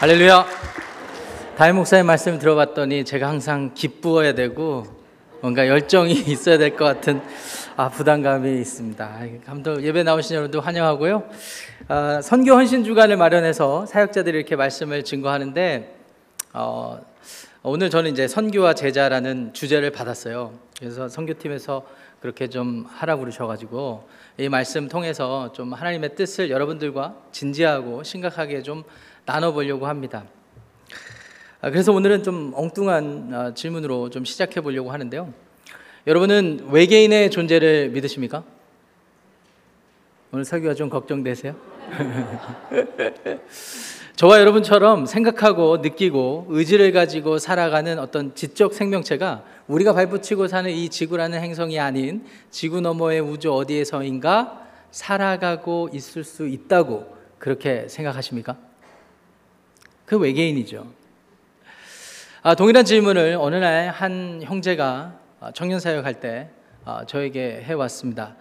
할렐루야. 다임 목사님 말씀 들어봤더니 제가 항상 기쁘어야 되고 뭔가 열정이 있어야 될 것 같은 아, 부담감이 있습니다. 감독 예배 나오신 여러분들 환영하고요. 아, 선교 헌신 주간을 마련해서 사역자들이 이렇게 말씀을 증거하는데 어, 오늘 저는 이제 선교와 제자라는 주제를 받았어요. 그래서 선교팀에서 그렇게 좀 하라고 그러셔가지고 이 말씀 통해서 좀 하나님의 뜻을 여러분들과 진지하고 심각하게 좀 나눠보려고 합니다. 아, 그래서 오늘은 좀 엉뚱한 아, 질문으로 좀 시작해 보려고 하는데요. 여러분은 외계인의 존재를 믿으십니까? 오늘 설교가 좀 걱정되세요? 저와 여러분처럼 생각하고 느끼고 의지를 가지고 살아가는 어떤 지적 생명체가 우리가 발붙이고 사는 이 지구라는 행성이 아닌 지구 너머의 우주 어디에서인가 살아가고 있을 수 있다고 그렇게 생각하십니까? 그 외계인이죠. 아, 동일한 질문을 어느 날 한 형제가 아, 청년 사역 할 때 아, 저에게 해왔습니다.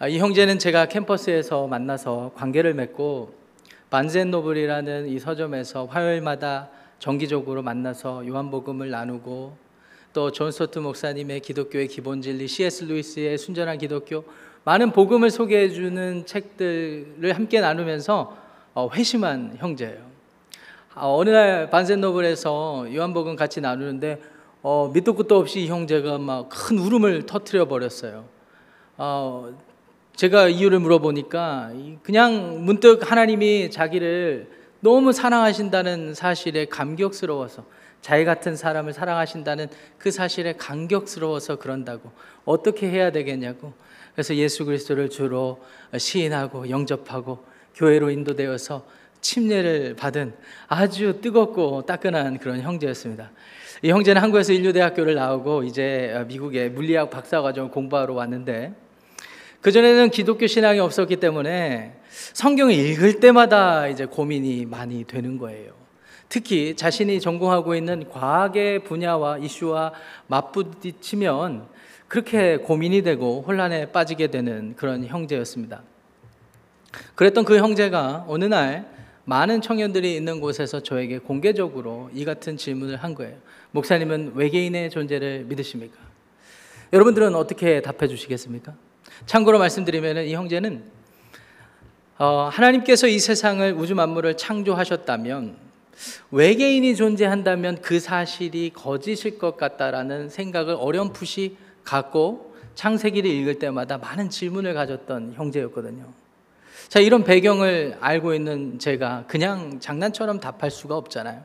아, 이 형제는 제가 캠퍼스에서 만나서 관계를 맺고 Barnes & Noble이라는 이 서점에서 화요일마다 정기적으로 만나서 요한복음을 나누고 또 존 스토트 목사님의 기독교의 기본 진리, C.S. 루이스의 순전한 기독교 많은 복음을 소개해 주는 책들을 함께 나누면서 어, 회심한 형제예요. 아, 어느 날 반센노블에서 요한복음 같이 나누는데 어, 밑도 끝도 없이 이 형제가 막 큰 울음을 터트려 버렸어요. 어, 제가 이유를 물어보니까 그냥 문득 하나님이 자기를 너무 사랑하신다는 사실에 감격스러워서 자기 같은 사람을 사랑하신다는 그 사실에 감격스러워서 그런다고 어떻게 해야 되겠냐고 그래서 예수 그리스도를 주로 시인하고 영접하고 교회로 인도되어서 침례를 받은 아주 뜨겁고 따끈한 그런 형제였습니다. 이 형제는 한국에서 인류대학교를 나오고 이제 미국의 물리학 박사과정을 공부하러 왔는데 그전에는 기독교 신앙이 없었기 때문에 성경을 읽을 때마다 이제 고민이 많이 되는 거예요. 특히 자신이 전공하고 있는 과학의 분야와 이슈와 맞부딪히면 그렇게 고민이 되고 혼란에 빠지게 되는 그런 형제였습니다. 그랬던 그 형제가 어느 날 많은 청년들이 있는 곳에서 저에게 공개적으로 이 같은 질문을 한 거예요. 목사님은 외계인의 존재를 믿으십니까? 여러분들은 어떻게 답해 주시겠습니까? 참고로 말씀드리면 이 형제는 어, 하나님께서 이 세상을 우주 만물을 창조하셨다면 외계인이 존재한다면 그 사실이 거짓일 것 같다라는 생각을 어렴풋이 갖고 창세기를 읽을 때마다 많은 질문을 가졌던 형제였거든요. 자, 이런 배경을 알고 있는 제가 그냥 장난처럼 답할 수가 없잖아요.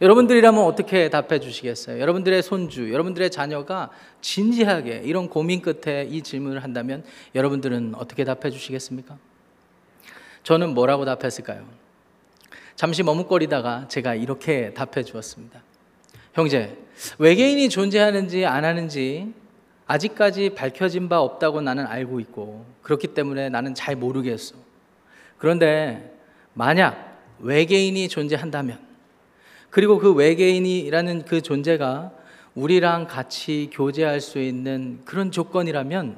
여러분들이라면 어떻게 답해 주시겠어요? 여러분들의 손주, 여러분들의 자녀가 진지하게 이런 고민 끝에 이 질문을 한다면 여러분들은 어떻게 답해 주시겠습니까? 저는 뭐라고 답했을까요? 잠시 머뭇거리다가 제가 이렇게 답해 주었습니다. 형제, 외계인이 존재하는지 안 하는지 아직까지 밝혀진 바 없다고 나는 알고 있고 그렇기 때문에 나는 잘 모르겠어. 그런데 만약 외계인이 존재한다면 그리고 그 외계인이라는 그 존재가 우리랑 같이 교제할 수 있는 그런 조건이라면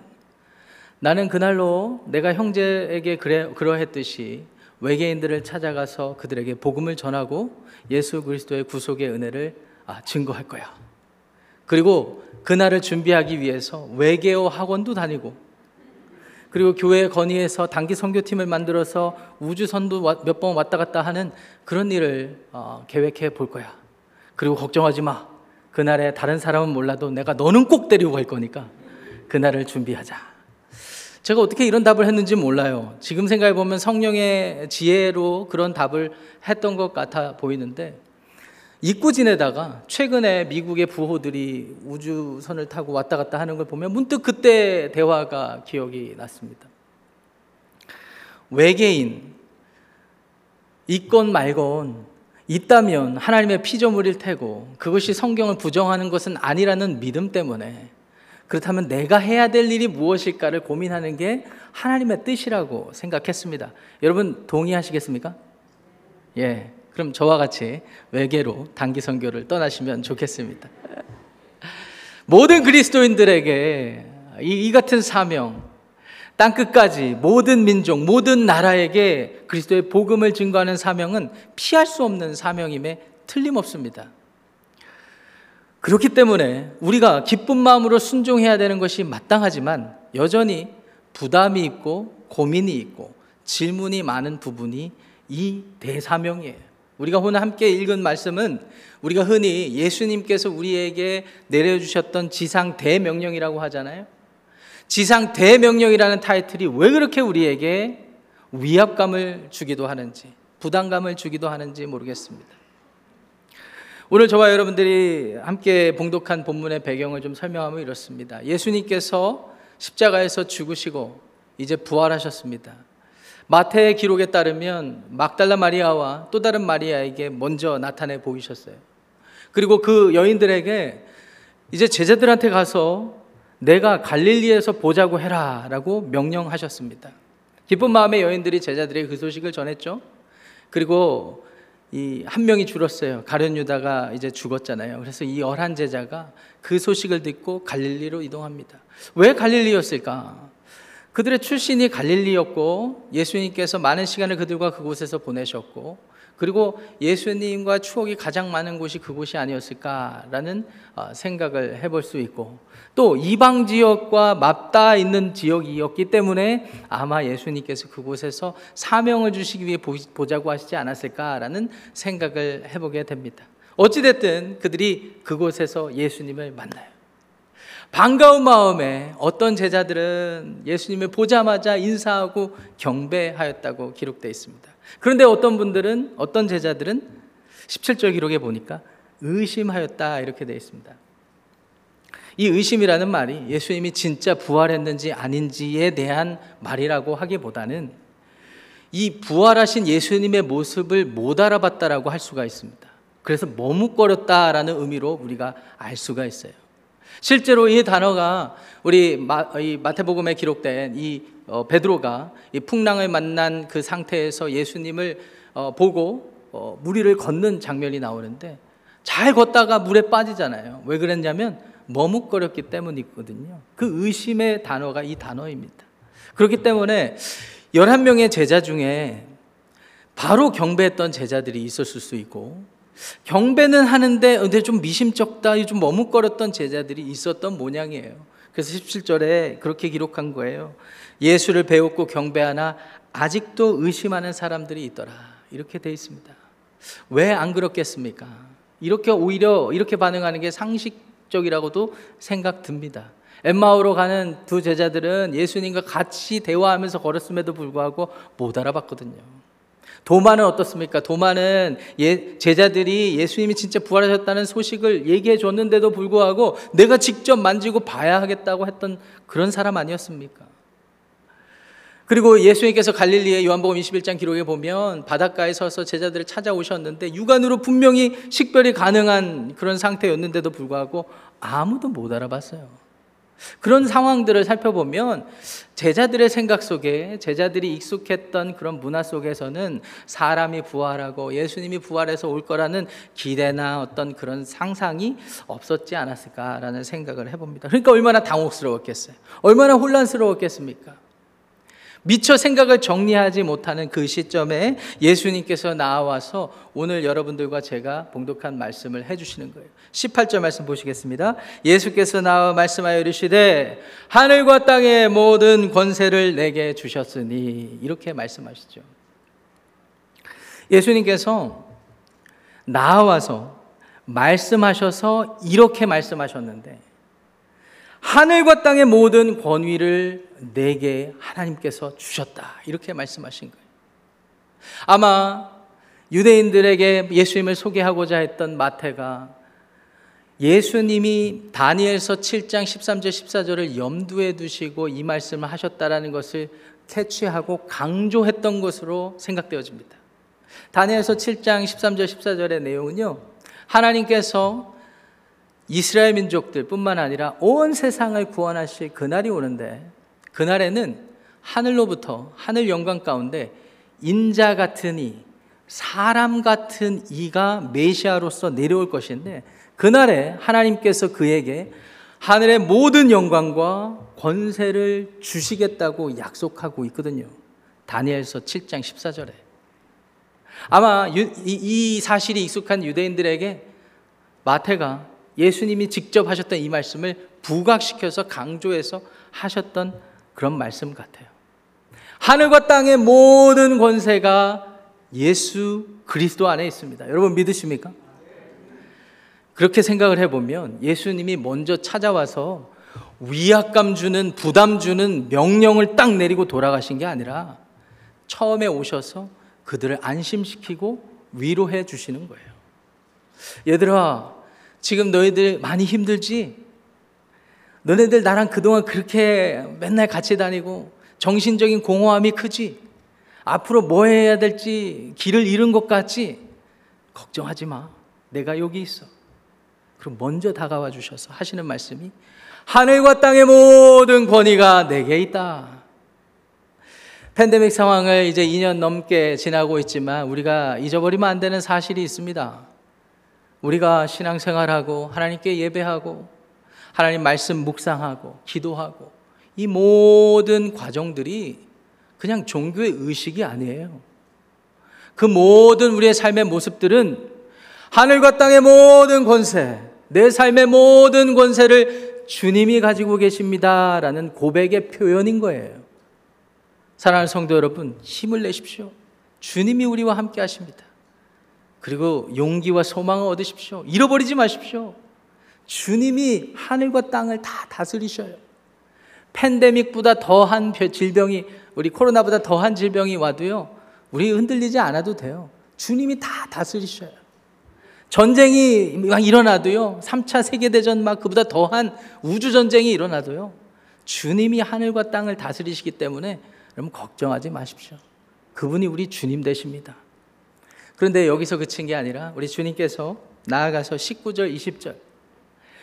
나는 그날로 내가 형제에게 그래, 그러했듯이 외계인들을 찾아가서 그들에게 복음을 전하고 예수 그리스도의 구속의 은혜를 아, 증거할 거야. 그리고 그날을 준비하기 위해서 외계어 학원도 다니고 그리고 교회 건의해서 단기 선교팀을 만들어서 우주선도 몇 번 왔다 갔다 하는 그런 일을 어, 계획해 볼 거야. 그리고 걱정하지 마. 그날에 다른 사람은 몰라도 내가 너는 꼭 데리고 갈 거니까 그날을 준비하자. 제가 어떻게 이런 답을 했는지 몰라요. 지금 생각해 보면 성령의 지혜로 그런 답을 했던 것 같아 보이는데 잊고 지내다가 최근에 미국의 부호들이 우주선을 타고 왔다 갔다 하는 걸 보면 문득 그때 대화가 기억이 났습니다. 외계인, 있건 말건 있다면 하나님의 피조물일 테고 그것이 성경을 부정하는 것은 아니라는 믿음 때문에 그렇다면 내가 해야 될 일이 무엇일까를 고민하는 게 하나님의 뜻이라고 생각했습니다. 여러분 동의하시겠습니까? 예. 그럼 저와 같이 외계로 단기 선교를 떠나시면 좋겠습니다. 모든 그리스도인들에게 이, 이 같은 사명, 땅 끝까지 모든 민족, 모든 나라에게 그리스도의 복음을 증거하는 사명은 피할 수 없는 사명임에 틀림없습니다. 그렇기 때문에 우리가 기쁜 마음으로 순종해야 되는 것이 마땅하지만 여전히 부담이 있고 고민이 있고 질문이 많은 부분이 이 대사명이에요. 우리가 오늘 함께 읽은 말씀은 우리가 흔히 예수님께서 우리에게 내려주셨던 지상 대명령이라고 하잖아요. 지상 대명령이라는 타이틀이 왜 그렇게 우리에게 위압감을 주기도 하는지, 부담감을 주기도 하는지 모르겠습니다. 오늘 저와 여러분들이 함께 봉독한 본문의 배경을 좀 설명하면 이렇습니다. 예수님께서 십자가에서 죽으시고 이제 부활하셨습니다. 마태의 기록에 따르면 막달라 마리아와 또 다른 마리아에게 먼저 나타내 보이셨어요. 그리고 그 여인들에게 이제 제자들한테 가서 내가 갈릴리에서 보자고 해라 라고 명령하셨습니다. 기쁜 마음의 여인들이 제자들에게 그 소식을 전했죠. 그리고 이 한 명이 줄었어요. 가룟 유다가 이제 죽었잖아요. 그래서 이 열한 제자가 그 소식을 듣고 갈릴리로 이동합니다. 왜 갈릴리였을까? 그들의 출신이 갈릴리였고 예수님께서 많은 시간을 그들과 그곳에서 보내셨고 그리고 예수님과 추억이 가장 많은 곳이 그곳이 아니었을까라는 어, 생각을 해볼 수 있고 또 이방 지역과 맞닿아 있는 지역이었기 때문에 아마 예수님께서 그곳에서 사명을 주시기 위해 보자고 하시지 않았을까라는 생각을 해보게 됩니다. 어찌됐든 그들이 그곳에서 예수님을 만나요. 반가운 마음에 어떤 제자들은 예수님을 보자마자 인사하고 경배하였다고 기록되어 있습니다. 그런데 어떤 분들은 어떤 제자들은 17절 기록에 보니까 의심하였다 이렇게 되어 있습니다. 이 의심이라는 말이 예수님이 진짜 부활했는지 아닌지에 대한 말이라고 하기보다는 이 부활하신 예수님의 모습을 못 알아봤다라고 할 수가 있습니다. 그래서 머뭇거렸다라는 의미로 우리가 알 수가 있어요. 실제로 이 단어가 우리 마, 이 마태복음에 기록된 이 어, 베드로가 이 풍랑을 만난 그 상태에서 예수님을 어, 보고 어, 무리를 걷는 장면이 나오는데 잘 걷다가 물에 빠지잖아요. 왜 그랬냐면 머뭇거렸기 때문이거든요. 그 의심의 단어가 이 단어입니다. 그렇기 때문에 11명의 제자 중에 바로 경배했던 제자들이 있었을 수 있고 경배는 하는데 근데 좀 미심쩍다, 좀 머뭇거렸던 제자들이 있었던 모양이에요. 그래서 17절에 그렇게 기록한 거예요. 예수를 배웠고 경배하나 아직도 의심하는 사람들이 있더라. 이렇게 돼 있습니다. 왜 안 그렇겠습니까? 이렇게 오히려 이렇게 반응하는 게 상식적이라고도 생각 듭니다. 엠마오로 가는 두 제자들은 예수님과 같이 대화하면서 걸었음에도 불구하고 못 알아봤거든요. 도마는 어떻습니까? 도마는 예, 제자들이 예수님이 진짜 부활하셨다는 소식을 얘기해 줬는데도 불구하고 내가 직접 만지고 봐야 하겠다고 했던 그런 사람 아니었습니까? 그리고 예수님께서 갈릴리의 요한복음 21장 기록에 보면 바닷가에 서서 제자들을 찾아오셨는데 육안으로 분명히 식별이 가능한 그런 상태였는데도 불구하고 아무도 못 알아봤어요. 그런 상황들을 살펴보면 제자들의 생각 속에 제자들이 익숙했던 그런 문화 속에서는 사람이 부활하고 예수님이 부활해서 올 거라는 기대나 어떤 그런 상상이 없었지 않았을까라는 생각을 해봅니다. 그러니까 얼마나 당혹스러웠겠어요. 얼마나 혼란스러웠겠습니까? 미처 생각을 정리하지 못하는 그 시점에 예수님께서 나와서 오늘 여러분들과 제가 봉독한 말씀을 해주시는 거예요. 18절 말씀 보시겠습니다. 예수께서 나와 말씀하여 이르시되 하늘과 땅의 모든 권세를 내게 주셨으니 이렇게 말씀하시죠. 예수님께서 나와서 말씀하셔서 이렇게 말씀하셨는데 하늘과 땅의 모든 권위를 내게 하나님께서 주셨다. 이렇게 말씀하신 거예요. 아마 유대인들에게 예수님을 소개하고자 했던 마태가 예수님이 다니엘서 7장 13절 14절을 염두에 두시고 이 말씀을 하셨다라는 것을 캐치하고 강조했던 것으로 생각되어집니다. 다니엘서 7장 13절 14절의 내용은요. 하나님께서 이스라엘 민족들뿐만 아니라 온 세상을 구원하실 그날이 오는데 그날에는 하늘로부터 하늘 영광 가운데 인자 같은 이 사람 같은 이가 메시아로서 내려올 것인데 그날에 하나님께서 그에게 하늘의 모든 영광과 권세를 주시겠다고 약속하고 있거든요. 다니엘서 7장 14절에. 아마 이 사실이 익숙한 유대인들에게 마태가 예수님이 직접 하셨던 이 말씀을 부각시켜서 강조해서 하셨던 그런 말씀 같아요. 하늘과 땅의 모든 권세가 예수 그리스도 안에 있습니다. 여러분 믿으십니까? 그렇게 생각을 해보면 예수님이 먼저 찾아와서 위압감 주는, 부담 주는 명령을 딱 내리고 돌아가신 게 아니라 처음에 오셔서 그들을 안심시키고 위로해 주시는 거예요. 얘들아, 지금 너희들 많이 힘들지? 너네들 나랑 그동안 그렇게 맨날 같이 다니고 정신적인 공허함이 크지? 앞으로 뭐 해야 될지 길을 잃은 것 같지? 걱정하지 마. 내가 여기 있어. 그럼 먼저 다가와 주셔서 하시는 말씀이 하늘과 땅의 모든 권위가 내게 있다. 팬데믹 상황을 이제 2년 넘게 지나고 있지만 우리가 잊어버리면 안 되는 사실이 있습니다. 우리가 신앙생활하고 하나님께 예배하고 하나님 말씀 묵상하고 기도하고 이 모든 과정들이 그냥 종교의 의식이 아니에요. 그 모든 우리의 삶의 모습들은 하늘과 땅의 모든 권세, 내 삶의 모든 권세를 주님이 가지고 계십니다 라는 고백의 표현인 거예요. 사랑하는 성도 여러분, 힘을 내십시오. 주님이 우리와 함께 하십니다. 그리고 용기와 소망을 얻으십시오. 잃어버리지 마십시오. 주님이 하늘과 땅을 다 다스리셔요. 팬데믹보다 더한 질병이 우리 코로나보다 더한 질병이 와도요. 우리 흔들리지 않아도 돼요. 주님이 다 다스리셔요. 전쟁이 막 일어나도요. 3차 세계대전 막 그보다 더한 우주전쟁이 일어나도요. 주님이 하늘과 땅을 다스리시기 때문에 여러분 걱정하지 마십시오. 그분이 우리 주님 되십니다. 그런데 여기서 그친 게 아니라 우리 주님께서 나아가서 19절, 20절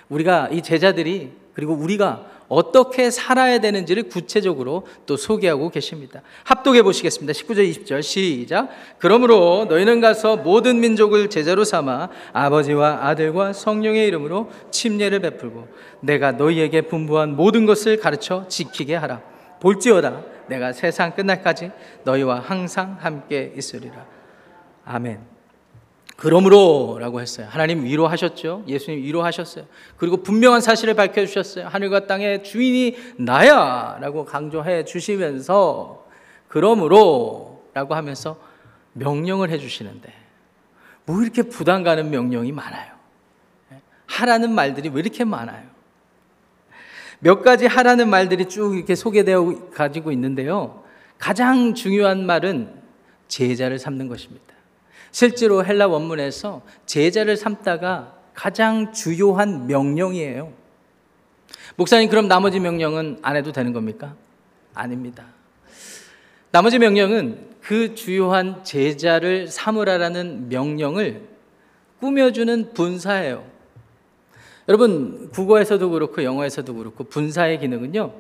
우리가 이 제자들이 그리고 우리가 어떻게 살아야 되는지를 구체적으로 또 소개하고 계십니다. 합독해 보시겠습니다. 19절 20절 시작. 그러므로 너희는 가서 모든 민족을 제자로 삼아 아버지와 아들과 성령의 이름으로 침례를 베풀고 내가 너희에게 분부한 모든 것을 가르쳐 지키게 하라. 볼지어다 내가 세상 끝날까지 너희와 항상 함께 있으리라. 아멘. 그러므로 라고 했어요. 하나님 위로하셨죠. 예수님 위로하셨어요. 그리고 분명한 사실을 밝혀주셨어요. 하늘과 땅의 주인이 나야 라고 강조해 주시면서 그러므로 라고 하면서 명령을 해주시는데 뭐 이렇게 부담 가는 명령이 많아요. 하라는 말들이 왜 이렇게 많아요? 몇 가지 하라는 말들이 쭉 이렇게 소개되어 가지고 있는데요. 가장 중요한 말은 제자를 삼는 것입니다. 실제로 헬라 원문에서 제자를 삼다가 가장 주요한 명령이에요. 목사님, 그럼 나머지 명령은 안 해도 되는 겁니까? 아닙니다. 나머지 명령은 그 주요한 제자를 삼으라라는 명령을 꾸며주는 분사예요. 여러분, 국어에서도 그렇고 영어에서도 그렇고 분사의 기능은요,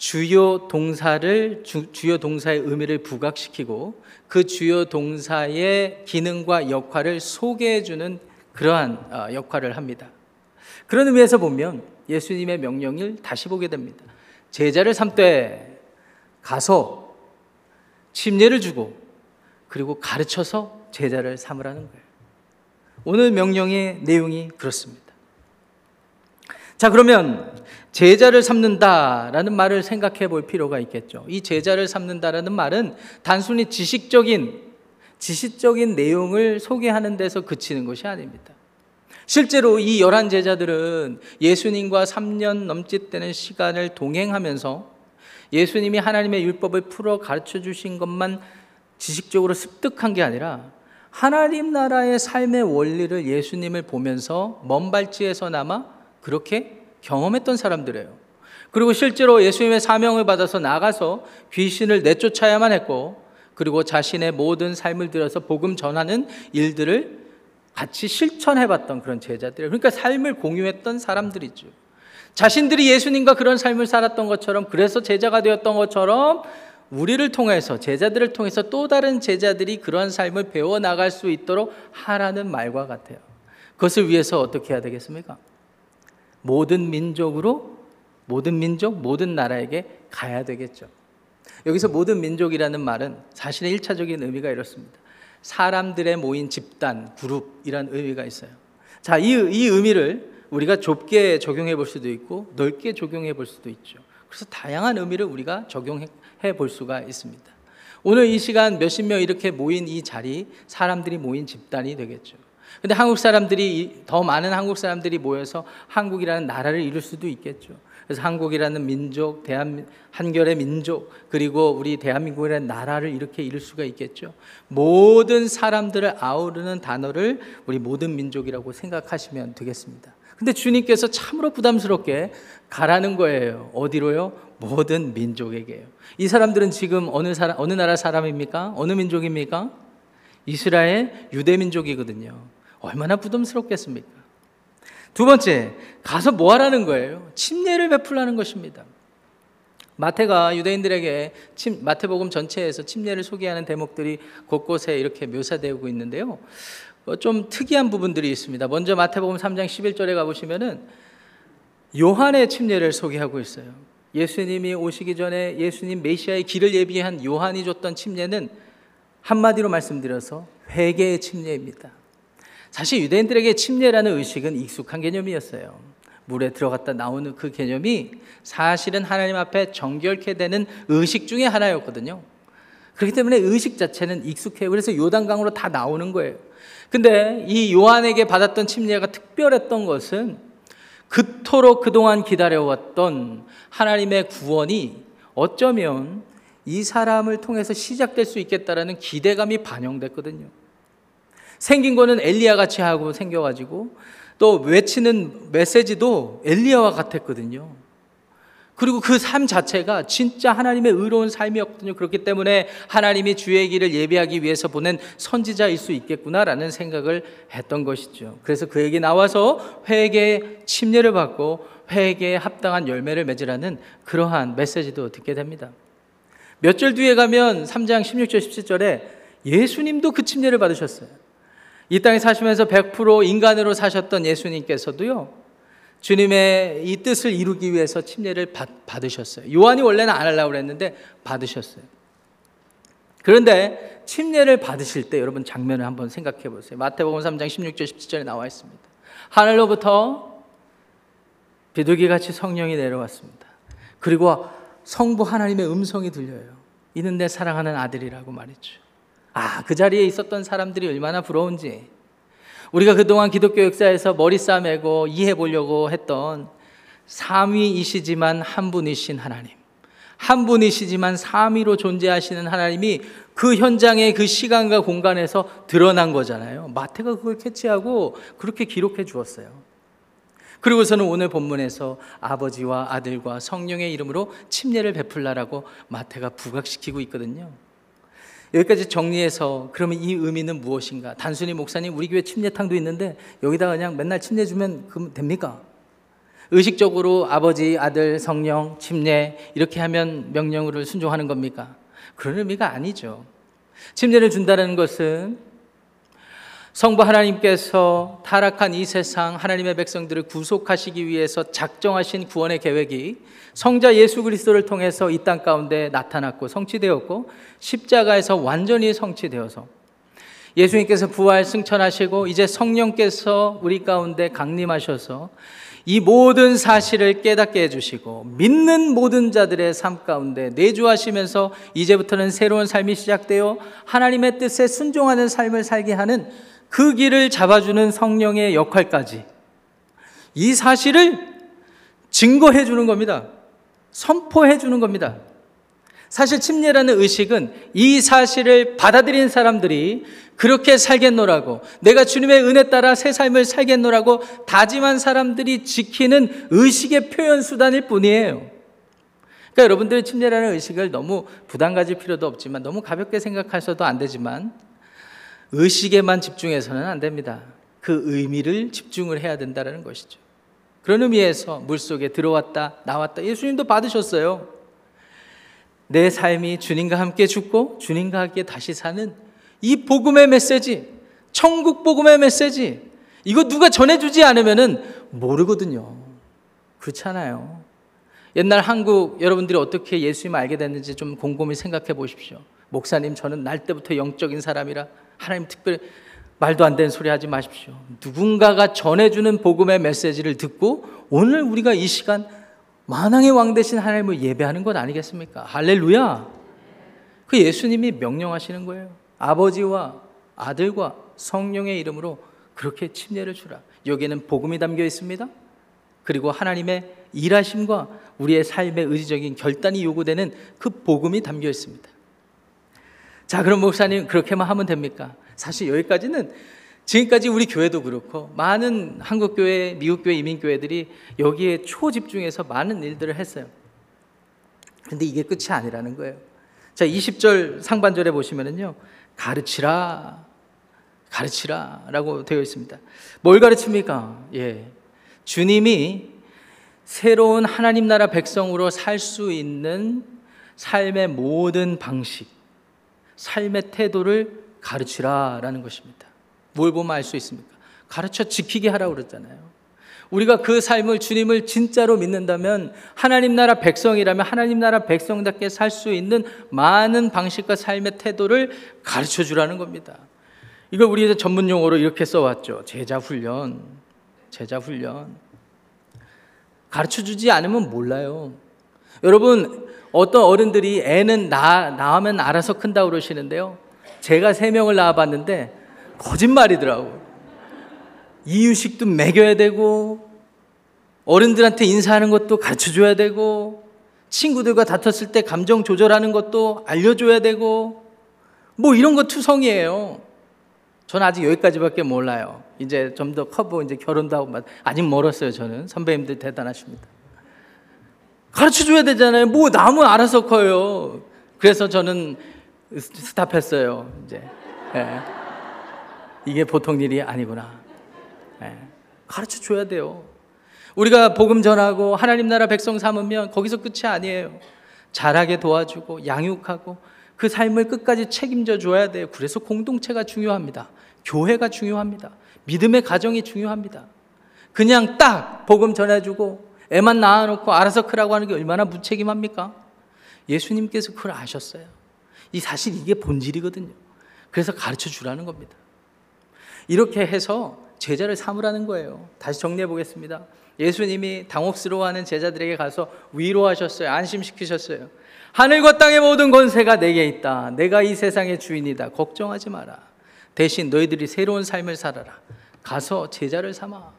주요 동사를 주, 요 동사의 의미를 부각시키고 그 주요 동사의 기능과 역할을 소개해 주는 그러한 어, 역할을 합니다. 그런 의미에서 보면 예수님의 명령을 다시 보게 됩니다. 제자를 삼되 가서 침례를 주고 그리고 가르쳐서 제자를 삼으라는 거예요. 오늘 명령의 내용이 그렇습니다. 자, 그러면 제자를 삼는다라는 말을 생각해 볼 필요가 있겠죠. 이 제자를 삼는다라는 말은 단순히 지식적인 지식적인 내용을 소개하는 데서 그치는 것이 아닙니다. 실제로 이 열한 제자들은 예수님과 3년 넘짓 되는 시간을 동행하면서 예수님이 하나님의 율법을 풀어 가르쳐 주신 것만 지식적으로 습득한 게 아니라 하나님 나라의 삶의 원리를 예수님을 보면서 먼 발치에서나마 그렇게 경험했던 사람들이에요. 그리고 실제로 예수님의 사명을 받아서 나가서 귀신을 내쫓아야만 했고, 그리고 자신의 모든 삶을 들여서 복음 전하는 일들을 같이 실천해봤던 그런 제자들. 그러니까 삶을 공유했던 사람들이죠. 자신들이 예수님과 그런 삶을 살았던 것처럼, 그래서 제자가 되었던 것처럼, 우리를 통해서, 제자들을 통해서 또 다른 제자들이 그런 삶을 배워 나갈 수 있도록 하라는 말과 같아요. 그것을 위해서 어떻게 해야 되겠습니까? 모든 민족으로 모든 민족, 모든 나라에게 가야 되겠죠. 여기서 모든 민족이라는 말은 사실의 일차적인 의미가 이렇습니다. 사람들의 모인 집단, 그룹이란 의미가 있어요. 자, 이, 이 의미를 우리가 좁게 적용해 볼 수도 있고 넓게 적용해 볼 수도 있죠. 그래서 다양한 의미를 우리가 적용해 볼 수가 있습니다. 오늘 이 시간 몇십 명 이렇게 모인 이 자리, 사람들이 모인 집단이 되겠죠. 근데 한국 사람들이 더 많은 한국 사람들이 모여서 한국이라는 나라를 이룰 수도 있겠죠. 그래서 한국이라는 민족, 대한 한결의 민족, 그리고 우리 대한민국이라는 나라를 이렇게 이룰 수가 있겠죠. 모든 사람들을 아우르는 단어를 우리 모든 민족이라고 생각하시면 되겠습니다. 근데 주님께서 참으로 부담스럽게 가라는 거예요. 어디로요? 모든 민족에게요. 이 사람들은 지금 어느 사람, 어느 나라 사람입니까? 어느 민족입니까? 이스라엘 유대 민족이거든요. 얼마나 부담스럽겠습니까? 두 번째, 가서 뭐 하라는 거예요? 침례를 베풀라는 것입니다. 마태가 유대인들에게 침, 마태복음 전체에서 침례를 소개하는 대목들이 곳곳에 이렇게 묘사되고 있는데요. 어, 좀 특이한 부분들이 있습니다. 먼저 마태복음 3장 11절에 가보시면은 요한의 침례를 소개하고 있어요. 예수님이 오시기 전에 예수님 메시아의 길을 예비한 요한이 줬던 침례는 한마디로 말씀드려서 회개의 침례입니다. 사실 유대인들에게 침례라는 의식은 익숙한 개념이었어요. 물에 들어갔다 나오는 그 개념이 사실은 하나님 앞에 정결케 되는 의식 중에 하나였거든요. 그렇기 때문에 의식 자체는 익숙해요. 그래서 요단강으로 다 나오는 거예요. 근데 이 요한에게 받았던 침례가 특별했던 것은 그토록 그동안 기다려왔던 하나님의 구원이 어쩌면 이 사람을 통해서 시작될 수 있겠다라는 기대감이 반영됐거든요. 생긴 거는 엘리야 같이 하고 생겨가지고 또 외치는 메시지도 엘리야와 같았거든요. 그리고 그 삶 자체가 진짜 하나님의 의로운 삶이었거든요. 그렇기 때문에 하나님이 주의 길을 예비하기 위해서 보낸 선지자일 수 있겠구나라는 생각을 했던 것이죠. 그래서 그에게 나와서 회개 침례를 받고 회개에 합당한 열매를 맺으라는 그러한 메시지도 듣게 됩니다. 몇 절 뒤에 가면 3장 16절 17절에 예수님도 그 침례를 받으셨어요. 이 땅에 사시면서 100% 인간으로 사셨던 예수님께서도요, 주님의 이 뜻을 이루기 위해서 침례를 받, 받으셨어요. 요한이 원래는 안 하려고 그랬는데 받으셨어요. 그런데 침례를 받으실 때 여러분 장면을 한번 생각해 보세요. 마태복음 3장 16절 17절에 나와 있습니다. 하늘로부터 비둘기 같이 성령이 내려왔습니다. 그리고 성부 하나님의 음성이 들려요. 이는 내 사랑하는 아들이라고 말했죠. 아, 그 자리에 있었던 사람들이 얼마나 부러운지. 우리가 그동안 기독교 역사에서 머리 싸매고 이해해 보려고 했던 삼위이시지만 한 분이신 하나님. 한 분이시지만 삼위로 존재하시는 하나님이 그 현장의 그 시간과 공간에서 드러난 거잖아요. 마태가 그걸 캐치하고 그렇게 기록해 주었어요. 그리고서는 오늘 본문에서 아버지와 아들과 성령의 이름으로 침례를 베풀라라고 마태가 부각시키고 있거든요. 여기까지 정리해서 그러면 이 의미는 무엇인가? 단순히 목사님 우리 교회 침례탕도 있는데 여기다 그냥 맨날 침례 주면 그럼 됩니까? 의식적으로 아버지, 아들, 성령, 침례 이렇게 하면 명령을 순종하는 겁니까? 그런 의미가 아니죠. 침례를 준다는 것은 성부 하나님께서 타락한 이 세상 하나님의 백성들을 구속하시기 위해서 작정하신 구원의 계획이 성자 예수 그리스도를 통해서 이 땅 가운데 나타났고 성취되었고 십자가에서 완전히 성취되어서 예수님께서 부활 승천하시고 이제 성령께서 우리 가운데 강림하셔서 이 모든 사실을 깨닫게 해주시고 믿는 모든 자들의 삶 가운데 내주하시면서 이제부터는 새로운 삶이 시작되어 하나님의 뜻에 순종하는 삶을 살게 하는 그 길을 잡아주는 성령의 역할까지 이 사실을 증거해 주는 겁니다. 선포해 주는 겁니다. 사실 침례라는 의식은 이 사실을 받아들인 사람들이 그렇게 살겠노라고 내가 주님의 은혜 따라 새 삶을 살겠노라고 다짐한 사람들이 지키는 의식의 표현 수단일 뿐이에요. 그러니까 여러분들 침례라는 의식을 너무 부담 가질 필요도 없지만 너무 가볍게 생각하셔도 안 되지만 의식에만 집중해서는 안 됩니다. 그 의미를 집중을 해야 된다는 것이죠. 그런 의미에서 물속에 들어왔다, 나왔다. 예수님도 받으셨어요. 내 삶이 주님과 함께 죽고 주님과 함께 다시 사는 이 복음의 메시지, 천국 복음의 메시지, 이거 누가 전해주지 않으면 모르거든요. 그렇잖아요. 옛날 한국 여러분들이 어떻게 예수님을 알게 됐는지 좀 곰곰이 생각해 보십시오. 목사님, 저는 날 때부터 영적인 사람이라 하나님 특별히 말도 안 되는 소리 하지 마십시오. 누군가가 전해주는 복음의 메시지를 듣고 오늘 우리가 이 시간 만왕의 왕 대신 하나님을 예배하는 것 아니겠습니까? 할렐루야! 그 예수님이 명령하시는 거예요. 아버지와 아들과 성령의 이름으로 그렇게 침례를 주라. 여기에는 복음이 담겨 있습니다. 그리고 하나님의 일하심과 우리의 삶의 의지적인 결단이 요구되는 그 복음이 담겨 있습니다. 자, 그럼 목사님 그렇게만 하면 됩니까? 사실 여기까지는 지금까지 우리 교회도 그렇고 많은 한국 교회, 미국 교회, 이민 교회들이 여기에 초집중해서 많은 일들을 했어요. 근데 이게 끝이 아니라는 거예요. 자, 20절 상반절에 보시면은요. 가르치라. 가르치라라고 되어 있습니다. 뭘 가르칩니까? 예. 주님이 새로운 하나님 나라 백성으로 살 수 있는 삶의 모든 방식, 삶의 태도를 가르치라라는 것입니다. 뭘 보면 알 수 있습니까? 가르쳐 지키게 하라고 그랬잖아요. 우리가 그 삶을 주님을 진짜로 믿는다면 하나님 나라 백성이라면 하나님 나라 백성답게 살 수 있는 많은 방식과 삶의 태도를 가르쳐 주라는 겁니다. 이걸 우리 전문 용어로 이렇게 써왔죠. 제자 훈련. 제자 훈련. 가르쳐 주지 않으면 몰라요. 여러분, 어떤 어른들이 애는 나, 낳으면 알아서 큰다 고 그러시는데요. 제가 세 명을 낳아봤는데 거짓말이더라고. 이유식도 먹여야 되고, 어른들한테 인사하는 것도 가르쳐 줘야 되고, 친구들과 다퉜을 때 감정 조절하는 것도 알려줘야 되고, 뭐 이런 거 투성이에요. 저는 아직 여기까지밖에 몰라요. 이제 좀 더 커보 이제 결혼도 하고 아직 멀었어요. 저는 선배님들 대단하십니다. 가르쳐 줘야 되잖아요. 뭐 남은 알아서 커요. 그래서 저는 스탑했어요. 이제 네. 이게 보통 일이 아니구나. 네. 가르쳐 줘야 돼요. 우리가 복음 전하고 하나님 나라 백성 삼으면 거기서 끝이 아니에요. 잘하게 도와주고 양육하고 그 삶을 끝까지 책임져 줘야 돼요. 그래서 공동체가 중요합니다. 교회가 중요합니다. 믿음의 가정이 중요합니다. 그냥 딱 복음 전해주고 애만 낳아놓고 알아서 크라고 하는 게 얼마나 무책임합니까? 예수님께서 그걸 아셨어요. 이 사실 이게 본질이거든요. 그래서 가르쳐 주라는 겁니다. 이렇게 해서 제자를 삼으라는 거예요. 다시 정리해 보겠습니다. 예수님이 당혹스러워하는 제자들에게 가서 위로하셨어요. 안심시키셨어요. 하늘과 땅의 모든 권세가 내게 있다. 내가 이 세상의 주인이다. 걱정하지 마라. 대신 너희들이 새로운 삶을 살아라. 가서 제자를 삼아.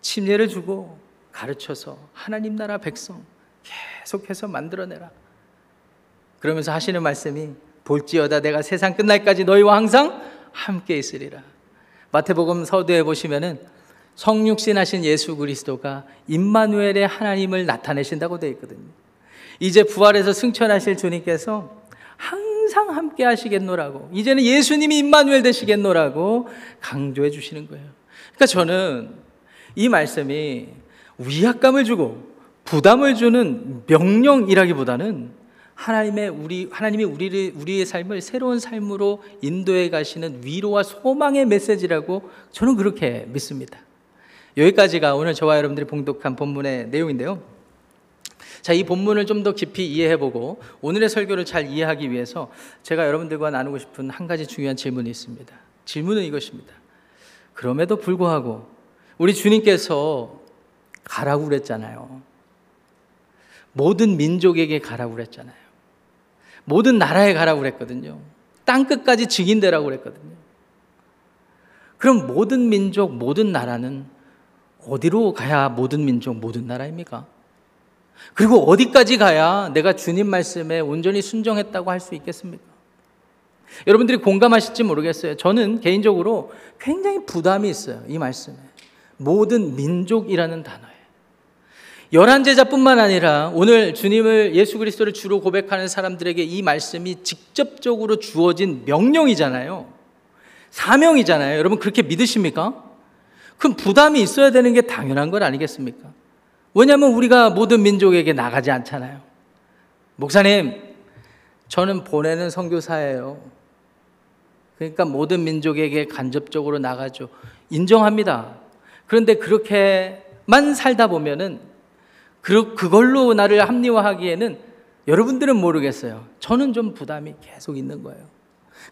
침례를 주고 가르쳐서 하나님 나라 백성 계속해서 만들어내라. 그러면서 하시는 말씀이 볼지어다 내가 세상 끝날까지 너희와 항상 함께 있으리라. 마태복음 서두에 보시면은 성육신 하신 예수 그리스도가 임마누엘의 하나님을 나타내신다고 되어 있거든요. 이제 부활해서 승천하실 주님께서 항상 함께 하시겠노라고 이제는 예수님이 임마누엘 되시겠노라고 강조해 주시는 거예요. 그러니까 저는 이 말씀이 위압감을 주고 부담을 주는 명령이라기보다는 하나님의 우리 하나님이 우리를 우리의 삶을 새로운 삶으로 인도해 가시는 위로와 소망의 메시지라고 저는 그렇게 믿습니다. 여기까지가 오늘 저와 여러분들이 봉독한 본문의 내용인데요. 자, 이 본문을 좀 더 깊이 이해해 보고 오늘의 설교를 잘 이해하기 위해서 제가 여러분들과 나누고 싶은 한 가지 중요한 질문이 있습니다. 질문은 이것입니다. 그럼에도 불구하고 우리 주님께서 가라고 그랬잖아요. 모든 민족에게 가라고 그랬잖아요. 모든 나라에 가라고 그랬거든요. 땅 끝까지 증인되라고 그랬거든요. 그럼 모든 민족, 모든 나라는 어디로 가야 모든 민족, 모든 나라입니까? 그리고 어디까지 가야 내가 주님 말씀에 온전히 순종했다고 할 수 있겠습니까? 여러분들이 공감하실지 모르겠어요. 저는 개인적으로 굉장히 부담이 있어요. 이 말씀에. 모든 민족이라는 단어에. 열한 제자뿐만 아니라 오늘 주님을 예수 그리스도를 주로 고백하는 사람들에게 이 말씀이 직접적으로 주어진 명령이잖아요. 사명이잖아요. 여러분 그렇게 믿으십니까? 그럼 부담이 있어야 되는 게 당연한 것 아니겠습니까? 왜냐하면 우리가 모든 민족에게 나가지 않잖아요. 목사님, 저는 보내는 선교사예요. 그러니까 모든 민족에게 간접적으로 나가죠. 인정합니다. 그런데 그렇게만 살다 보면은 그, 그걸로 나를 합리화하기에는 여러분들은 모르겠어요. 저는 좀 부담이 계속 있는 거예요.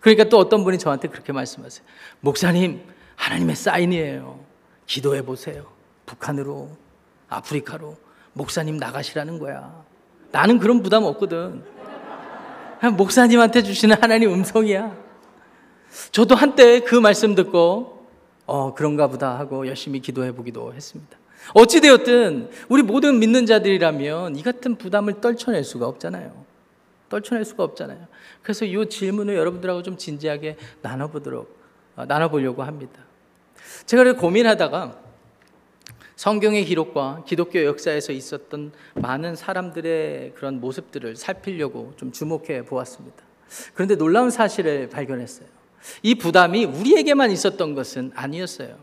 그러니까 또 어떤 분이 저한테 그렇게 말씀하세요. 목사님, 하나님의 사인이에요. 기도해 보세요. 북한으로, 아프리카로 목사님 나가시라는 거야. 나는 그런 부담 없거든. 목사님한테 주시는 하나님 음성이야. 저도 한때 그 말씀 듣고 어 그런가 보다 하고 열심히 기도해 보기도 했습니다. 어찌 되었든 우리 모든 믿는 자들이라면 이 같은 부담을 떨쳐낼 수가 없잖아요. 떨쳐낼 수가 없잖아요. 그래서 이 질문을 여러분들하고 좀 진지하게 나눠보도록 어, 나눠보려고 합니다. 제가 고민하다가 성경의 기록과 기독교 역사에서 있었던 많은 사람들의 그런 모습들을 살피려고 좀 주목해 보았습니다. 그런데 놀라운 사실을 발견했어요. 이 부담이 우리에게만 있었던 것은 아니었어요.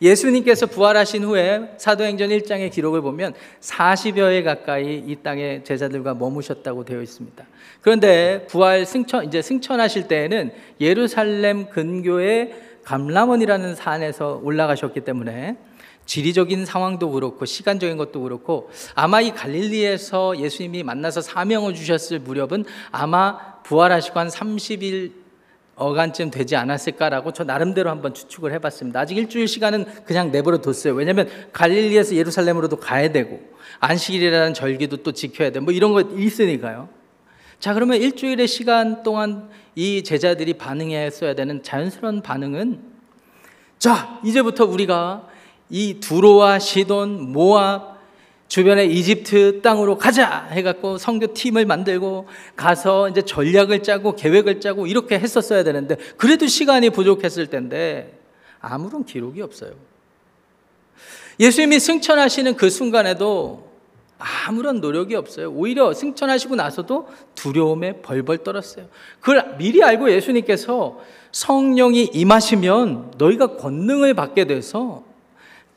예수님께서 부활하신 후에 사도행전 1장의 기록을 보면 40여회 가까이 이 땅에 제자들과 머무셨다고 되어 있습니다. 그런데 부활 승천 이제 승천하실 때에는 예루살렘 근교의 감람원이라는 산에서 올라가셨기 때문에 지리적인 상황도 그렇고 시간적인 것도 그렇고 아마 이 갈릴리에서 예수님이 만나서 사명을 주셨을 무렵은 아마 부활하시고 한 30일 어간쯤 되지 않았을까라고 저 나름대로 한번 추측을 해봤습니다. 아직 일주일 시간은 그냥 내버려 뒀어요. 왜냐하면 갈릴리에서 예루살렘으로도 가야 되고 안식일이라는 절기도 또 지켜야 돼. 뭐 이런 거 있으니까요. 자 그러면 일주일의 시간 동안 이 제자들이 반응했어야 되는 자연스러운 반응은 자 이제부터 우리가 이 두로와 시돈, 모압, 주변의 이집트 땅으로 가자 해갖고 성교 팀을 만들고 가서 이제 전략을 짜고 계획을 짜고 이렇게 했었어야 되는데 그래도 시간이 부족했을 텐데 아무런 기록이 없어요. 예수님이 승천하시는 그 순간에도 아무런 노력이 없어요. 오히려 승천하시고 나서도 두려움에 벌벌 떨었어요. 그걸 미리 알고 예수님께서 성령이 임하시면 너희가 권능을 받게 돼서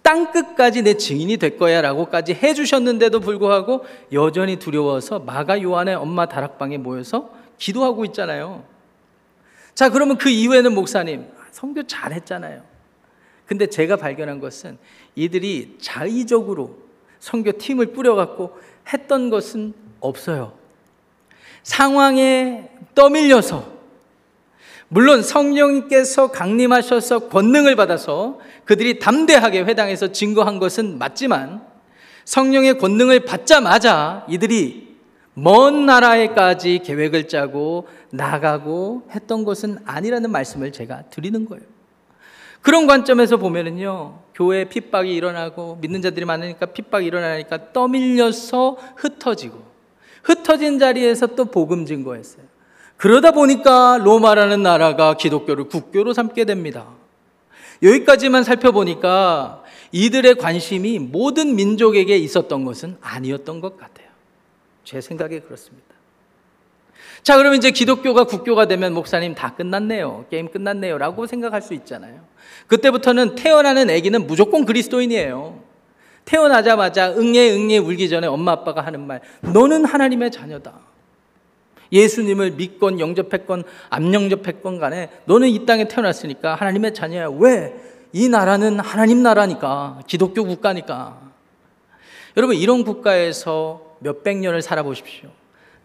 땅 끝까지 내 증인이 될 거야 라고까지 해 주셨는데도 불구하고 여전히 두려워서 마가 요한의 엄마 다락방에 모여서 기도하고 있잖아요. 자, 그러면 그 이후에는 목사님, 성교 잘 했잖아요. 근데 제가 발견한 것은 이들이 자의적으로 성교 팀을 뿌려갖고 했던 것은 없어요. 상황에 떠밀려서 물론 성령께서 강림하셔서 권능을 받아서 그들이 담대하게 회당에서 증거한 것은 맞지만 성령의 권능을 받자마자 이들이 먼 나라에까지 계획을 짜고 나가고 했던 것은 아니라는 말씀을 제가 드리는 거예요. 그런 관점에서 보면은요, 교회 핍박이 일어나고 믿는 자들이 많으니까 핍박이 일어나니까 떠밀려서 흩어지고 흩어진 자리에서 또 복음 증거했어요. 그러다 보니까 로마라는 나라가 기독교를 국교로 삼게 됩니다. 여기까지만 살펴보니까 이들의 관심이 모든 민족에게 있었던 것은 아니었던 것 같아요. 제 생각에 그렇습니다. 자, 그러면 이제 기독교가 국교가 되면 목사님 다 끝났네요. 게임 끝났네요. 라고 생각할 수 있잖아요. 그때부터는 태어나는 아기는 무조건 그리스도인이에요. 태어나자마자 응애 응애 울기 전에 엄마 아빠가 하는 말, 너는 하나님의 자녀다. 예수님을 믿건 영접했건 안 영접했건 간에 너는 이 땅에 태어났으니까 하나님의 자녀야. 왜? 이 나라는 하나님 나라니까. 기독교 국가니까. 여러분, 이런 국가에서 몇백 년을 살아보십시오.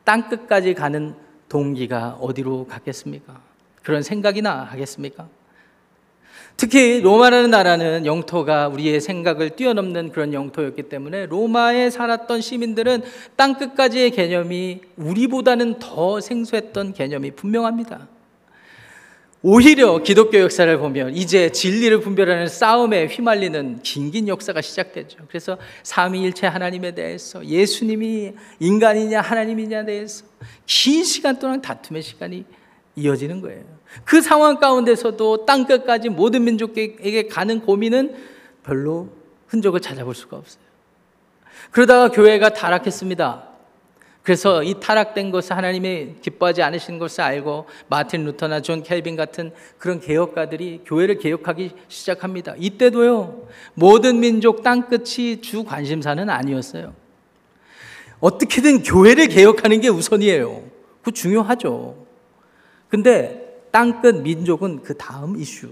땅 끝까지 가는 동기가 어디로 갔겠습니까? 그런 생각이나 하겠습니까? 특히 로마라는 나라는 영토가 우리의 생각을 뛰어넘는 그런 영토였기 때문에 로마에 살았던 시민들은 땅 끝까지의 개념이 우리보다는 더 생소했던 개념이 분명합니다. 오히려 기독교 역사를 보면 이제 진리를 분별하는 싸움에 휘말리는 긴긴 역사가 시작되죠. 그래서 삼위일체 하나님에 대해서 예수님이 인간이냐 하나님이냐 대해서 긴 시간 동안 다툼의 시간이 이어지는 거예요. 그 상황 가운데서도 땅 끝까지 모든 민족에게 가는 고민은 별로 흔적을 찾아볼 수가 없어요. 그러다가 교회가 타락했습니다. 그래서 이 타락된 것을 하나님이 기뻐하지 않으신 것을 알고 마틴 루터나 존 칼빈 같은 그런 개혁가들이 교회를 개혁하기 시작합니다. 이때도요, 모든 민족 땅끝이 주 관심사는 아니었어요. 어떻게든 교회를 개혁하는 게 우선이에요. 그 중요하죠. 근데 땅끝 민족은 그 다음 이슈.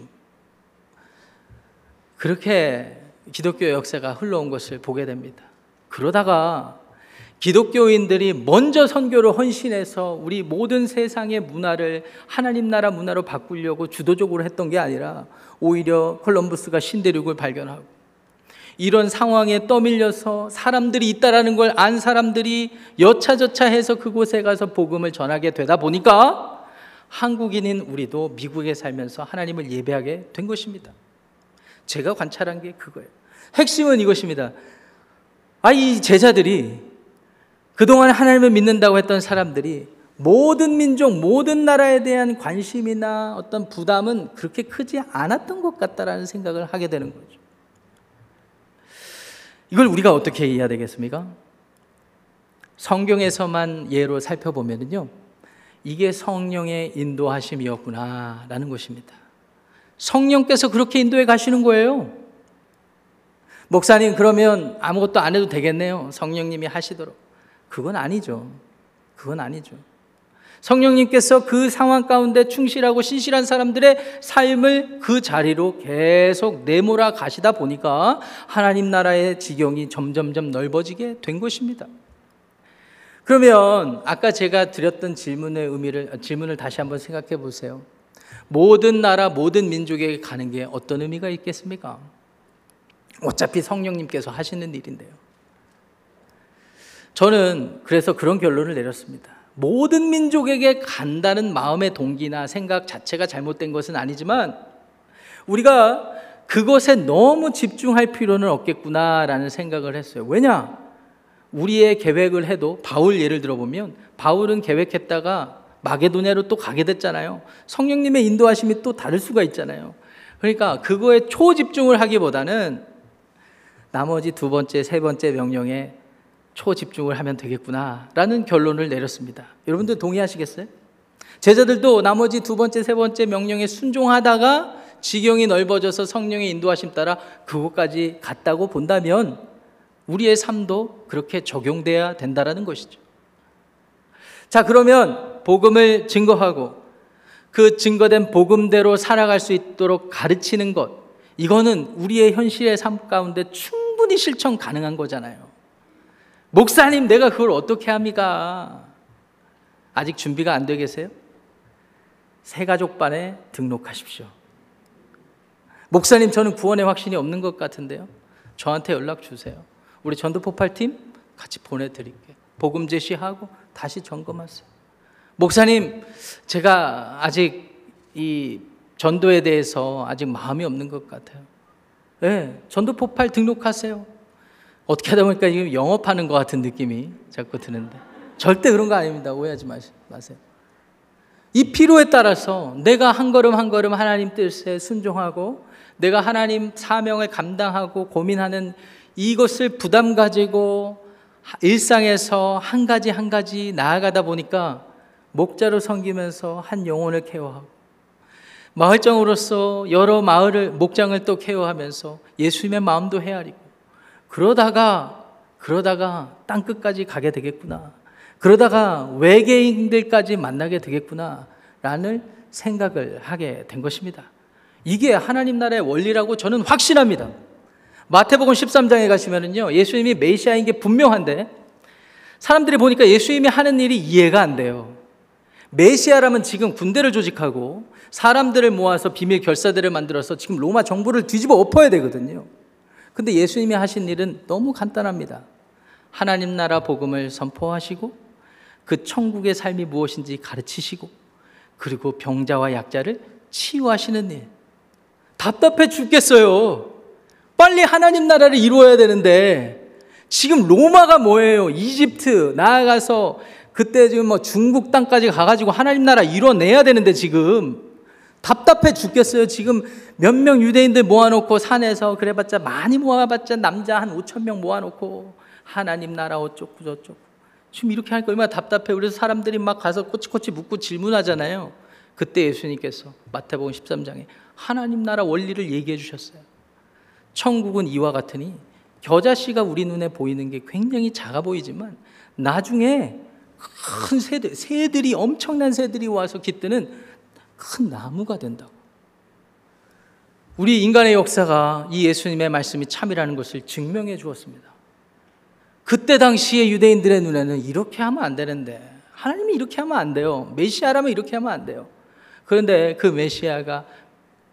그렇게 기독교 역사가 흘러온 것을 보게 됩니다. 그러다가 기독교인들이 먼저 선교를 헌신해서 우리 모든 세상의 문화를 하나님 나라 문화로 바꾸려고 주도적으로 했던 게 아니라 오히려 콜럼부스가 신대륙을 발견하고 이런 상황에 떠밀려서 사람들이 있다라는 걸 안 사람들이 여차저차 해서 그곳에 가서 복음을 전하게 되다 보니까 한국인인 우리도 미국에 살면서 하나님을 예배하게 된 것입니다. 제가 관찰한 게 그거예요. 핵심은 이것입니다. 아, 이 제자들이 그동안 하나님을 믿는다고 했던 사람들이 모든 민족, 모든 나라에 대한 관심이나 어떤 부담은 그렇게 크지 않았던 것 같다라는 생각을 하게 되는 거죠. 이걸 우리가 어떻게 이해해야 되겠습니까? 성경에서만 예로 살펴보면요. 이게 성령의 인도하심이었구나 라는 것입니다. 성령께서 그렇게 인도해 가시는 거예요. 목사님, 그러면 아무것도 안 해도 되겠네요. 성령님이 하시도록. 그건 아니죠. 그건 아니죠. 성령님께서 그 상황 가운데 충실하고 신실한 사람들의 삶을 그 자리로 계속 내몰아 가시다 보니까 하나님 나라의 지경이 점점점 넓어지게 된 것입니다. 그러면 아까 제가 드렸던 질문의 의미를 질문을 다시 한번 생각해 보세요. 모든 나라 모든 민족에게 가는 게 어떤 의미가 있겠습니까? 어차피 성령님께서 하시는 일인데요. 저는 그래서 그런 결론을 내렸습니다. 모든 민족에게 간다는 마음의 동기나 생각 자체가 잘못된 것은 아니지만 우리가 그것에 너무 집중할 필요는 없겠구나라는 생각을 했어요. 왜냐? 우리의 계획을 해도 바울 예를 들어보면 바울은 계획했다가 마게도냐로 또 가게 됐잖아요. 성령님의 인도하심이 또 다를 수가 있잖아요. 그러니까 그거에 초집중을 하기보다는 나머지 두 번째, 세 번째 명령에 초집중을 하면 되겠구나라는 결론을 내렸습니다. 여러분들 동의하시겠어요? 제자들도 나머지 두 번째, 세 번째 명령에 순종하다가 지경이 넓어져서 성령의 인도하심 따라 그곳까지 갔다고 본다면 우리의 삶도 그렇게 적용돼야 된다라는 것이죠. 자, 그러면 복음을 증거하고 그 증거된 복음대로 살아갈 수 있도록 가르치는 것, 이거는 우리의 현실의 삶 가운데 충분히 실천 가능한 거잖아요. 목사님, 내가 그걸 어떻게 합니까? 아직 준비가 안 되 계세요? 새가족반에 등록하십시오. 목사님, 저는 구원의 확신이 없는 것 같은데요. 저한테 연락 주세요. 우리 전도 폭발팀 같이 보내드릴게요. 복음 제시하고 다시 점검하세요. 목사님, 제가 아직 이 전도에 대해서 아직 마음이 없는 것 같아요. 네, 전도 폭발 등록하세요. 어떻게 하다 보니까 지금 영업하는 것 같은 느낌이 자꾸 드는데 절대 그런 거 아닙니다. 오해하지 마세요. 이 필요에 따라서 내가 한 걸음 한 걸음 하나님 뜻에 순종하고 내가 하나님 사명을 감당하고 고민하는 이것을 부담 가지고 일상에서 한 가지 한 가지 나아가다 보니까 목자로 섬기면서 한 영혼을 케어하고 마을장으로서 여러 마을을 목장을 또 케어하면서 예수님의 마음도 헤아리고 그러다가 그러다가 땅 끝까지 가게 되겠구나. 그러다가 외계인들까지 만나게 되겠구나. 라는 생각을 하게 된 것입니다. 이게 하나님 나라의 원리라고 저는 확신합니다. 마태복음 13장에 가시면은요, 예수님이 메시아인 게 분명한데, 사람들이 보니까 예수님이 하는 일이 이해가 안 돼요. 메시아라면 지금 군대를 조직하고, 사람들을 모아서 비밀 결사대를 만들어서 지금 로마 정부를 뒤집어 엎어야 되거든요. 근데 예수님이 하신 일은 너무 간단합니다. 하나님 나라 복음을 선포하시고 그 천국의 삶이 무엇인지 가르치시고 그리고 병자와 약자를 치유하시는 일. 답답해 죽겠어요. 빨리 하나님 나라를 이루어야 되는데 지금 로마가 뭐예요? 이집트 나아가서 그때 지금 뭐 중국 땅까지 가가지고 하나님 나라 이뤄내야 되는데 지금 답답해 죽겠어요. 지금 몇 명 유대인들 모아놓고 산에서 그래봤자 많이 모아봤자 남자 한 5천 명 모아놓고 하나님 나라 어쩌고 저쩌고 지금 이렇게 하니까 얼마나 답답해. 그래서 사람들이 막 가서 꼬치꼬치 묻고 질문하잖아요. 그때 예수님께서 마태복음 13장에 하나님 나라 원리를 얘기해 주셨어요. 천국은 이와 같으니 겨자씨가 우리 눈에 보이는 게 굉장히 작아 보이지만 나중에 큰 새들, 새들이 엄청난 새들이 와서 깃드는 큰 나무가 된다고. 우리 인간의 역사가 이 예수님의 말씀이 참이라는 것을 증명해 주었습니다. 그때 당시에 유대인들의 눈에는 이렇게 하면 안 되는데 하나님이 이렇게 하면 안 돼요. 메시아라면 이렇게 하면 안 돼요. 그런데 그 메시아가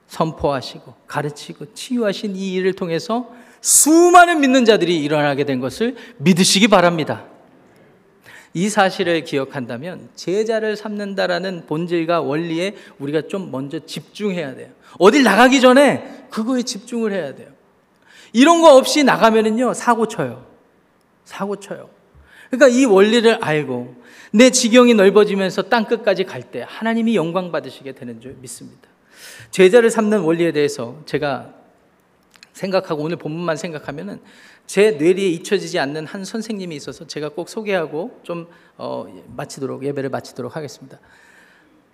선포하시고 가르치고 치유하신 이 일을 통해서 수많은 믿는 자들이 일어나게 된 것을 믿으시기 바랍니다. 이 사실을 기억한다면 제자를 삼는다라는 본질과 원리에 우리가 좀 먼저 집중해야 돼요. 어딜 나가기 전에 그거에 집중을 해야 돼요. 이런 거 없이 나가면은요, 사고 쳐요. 사고 쳐요. 그러니까 이 원리를 알고 내 지경이 넓어지면서 땅 끝까지 갈 때 하나님이 영광 받으시게 되는 줄 믿습니다. 제자를 삼는 원리에 대해서 제가 생각하고 오늘 본문만 생각하면은 제 뇌리에 잊혀지지 않는 한 선생님이 있어서 제가 꼭 소개하고 좀 어, 마치도록 예배를 마치도록 하겠습니다.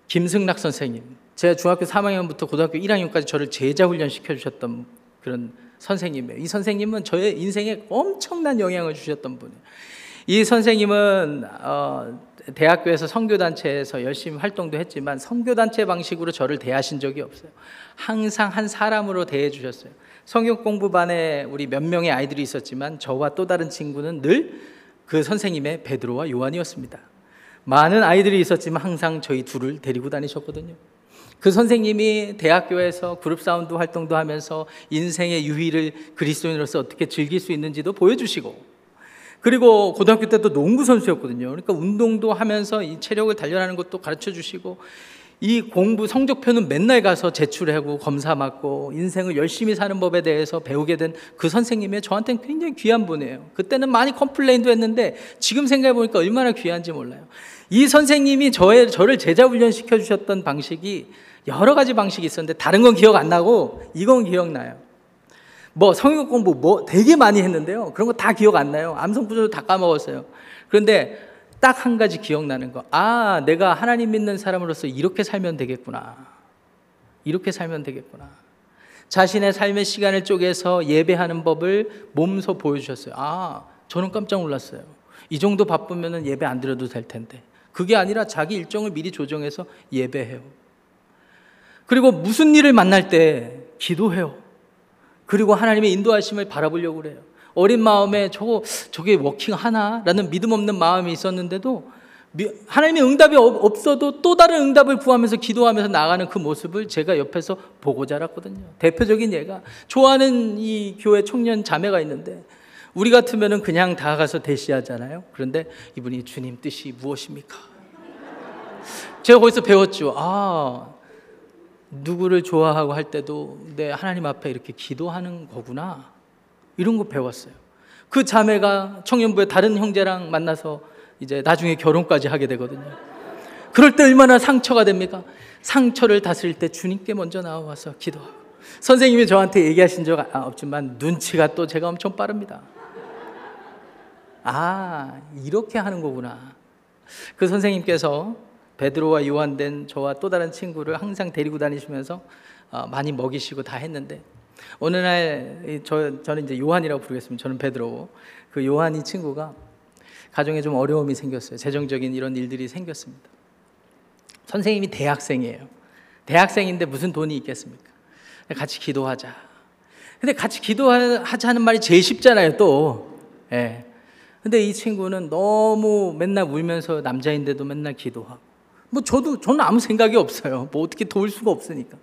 김승락 선생님. 제가 중학교 3학년부터 고등학교 1학년까지 저를 제자 훈련 시켜 주셨던 그런 선생님이에요. 이 선생님은 저의 인생에 엄청난 영향을 주셨던 분이에요. 이 선생님은 어, 대학교에서 선교단체에서 열심히 활동도 했지만 선교단체 방식으로 저를 대하신 적이 없어요. 항상 한 사람으로 대해 주셨어요. 성경 공부반에 우리 몇 명의 아이들이 있었지만 저와 또 다른 친구는 늘 그 선생님의 베드로와 요한이었습니다. 많은 아이들이 있었지만 항상 저희 둘을 데리고 다니셨거든요. 그 선생님이 대학교에서 그룹 사운드 활동도 하면서 인생의 유희를 그리스도인으로서 어떻게 즐길 수 있는지도 보여주시고 그리고 고등학교 때도 농구 선수였거든요. 그러니까 운동도 하면서 이 체력을 단련하는 것도 가르쳐 주시고 이 공부 성적표는 맨날 가서 제출하고 검사 받고 인생을 열심히 사는 법에 대해서 배우게 된 그 선생님이 저한테는 굉장히 귀한 분이에요. 그때는 많이 complain도 했는데 지금 생각해 보니까 얼마나 귀한지 몰라요. 이 선생님이 저의 저를 제자 훈련 시켜 주셨던 방식이 여러 가지 방식이 있었는데 다른 건 기억 안 나고 이건 기억나요. 뭐 성경 공부 뭐 되게 많이 했는데요. 그런 거 다 기억 안 나요. 암송 구절도 다 까먹었어요. 그런데 딱 한 가지 기억나는 거. 아, 내가 하나님 믿는 사람으로서 이렇게 살면 되겠구나. 이렇게 살면 되겠구나. 자신의 삶의 시간을 쪼개서 예배하는 법을 몸소 보여주셨어요. 아, 저는 깜짝 놀랐어요. 이 정도 바쁘면 예배 안 드려도 될 텐데. 그게 아니라 자기 일정을 미리 조정해서 예배해요. 그리고 무슨 일을 만날 때 기도해요. 그리고 하나님의 인도하심을 바라보려고 그래요. 어린 마음에 저거 저게 워킹 하나라는 믿음 없는 마음이 있었는데도 하나님의 응답이 없어도 또 다른 응답을 구하면서 기도하면서 나가는 그 모습을 제가 옆에서 보고 자랐거든요. 대표적인 예가 좋아하는 이 교회 청년 자매가 있는데 우리 같으면은 그냥 다가가서 대시하잖아요. 그런데 이분이 주님 뜻이 무엇입니까? 제가 거기서 배웠죠. 아, 누구를 좋아하고 할 때도 내 하나님 앞에 이렇게 기도하는 거구나. 이런 거 배웠어요. 그 자매가 청년부의 다른 형제랑 만나서 이제 나중에 결혼까지 하게 되거든요. 그럴 때 얼마나 상처가 됩니까? 상처를 다스릴 때 주님께 먼저 나와서 기도하고. 선생님이 저한테 얘기하신 적 없지만 눈치가 또 제가 엄청 빠릅니다. 아, 이렇게 하는 거구나. 그 선생님께서 베드로와 요한된 저와 또 다른 친구를 항상 데리고 다니시면서 어, 많이 먹이시고 다 했는데 어느 날 저, 저는 이제 요한이라고 부르겠습니다. 저는 베드로. 그 요한이 친구가 가정에 좀 어려움이 생겼어요. 재정적인 이런 일들이 생겼습니다. 선생님이 대학생이에요. 대학생인데 무슨 돈이 있겠습니까? 같이 기도하자. 근데 같이 기도하자는 말이 제일 쉽잖아요, 또. 예. 근데 이 친구는 너무 맨날 울면서 남자인데도 맨날 기도하고. 뭐 저도 저는 아무 생각이 없어요. 뭐 어떻게 도울 수가 없으니까.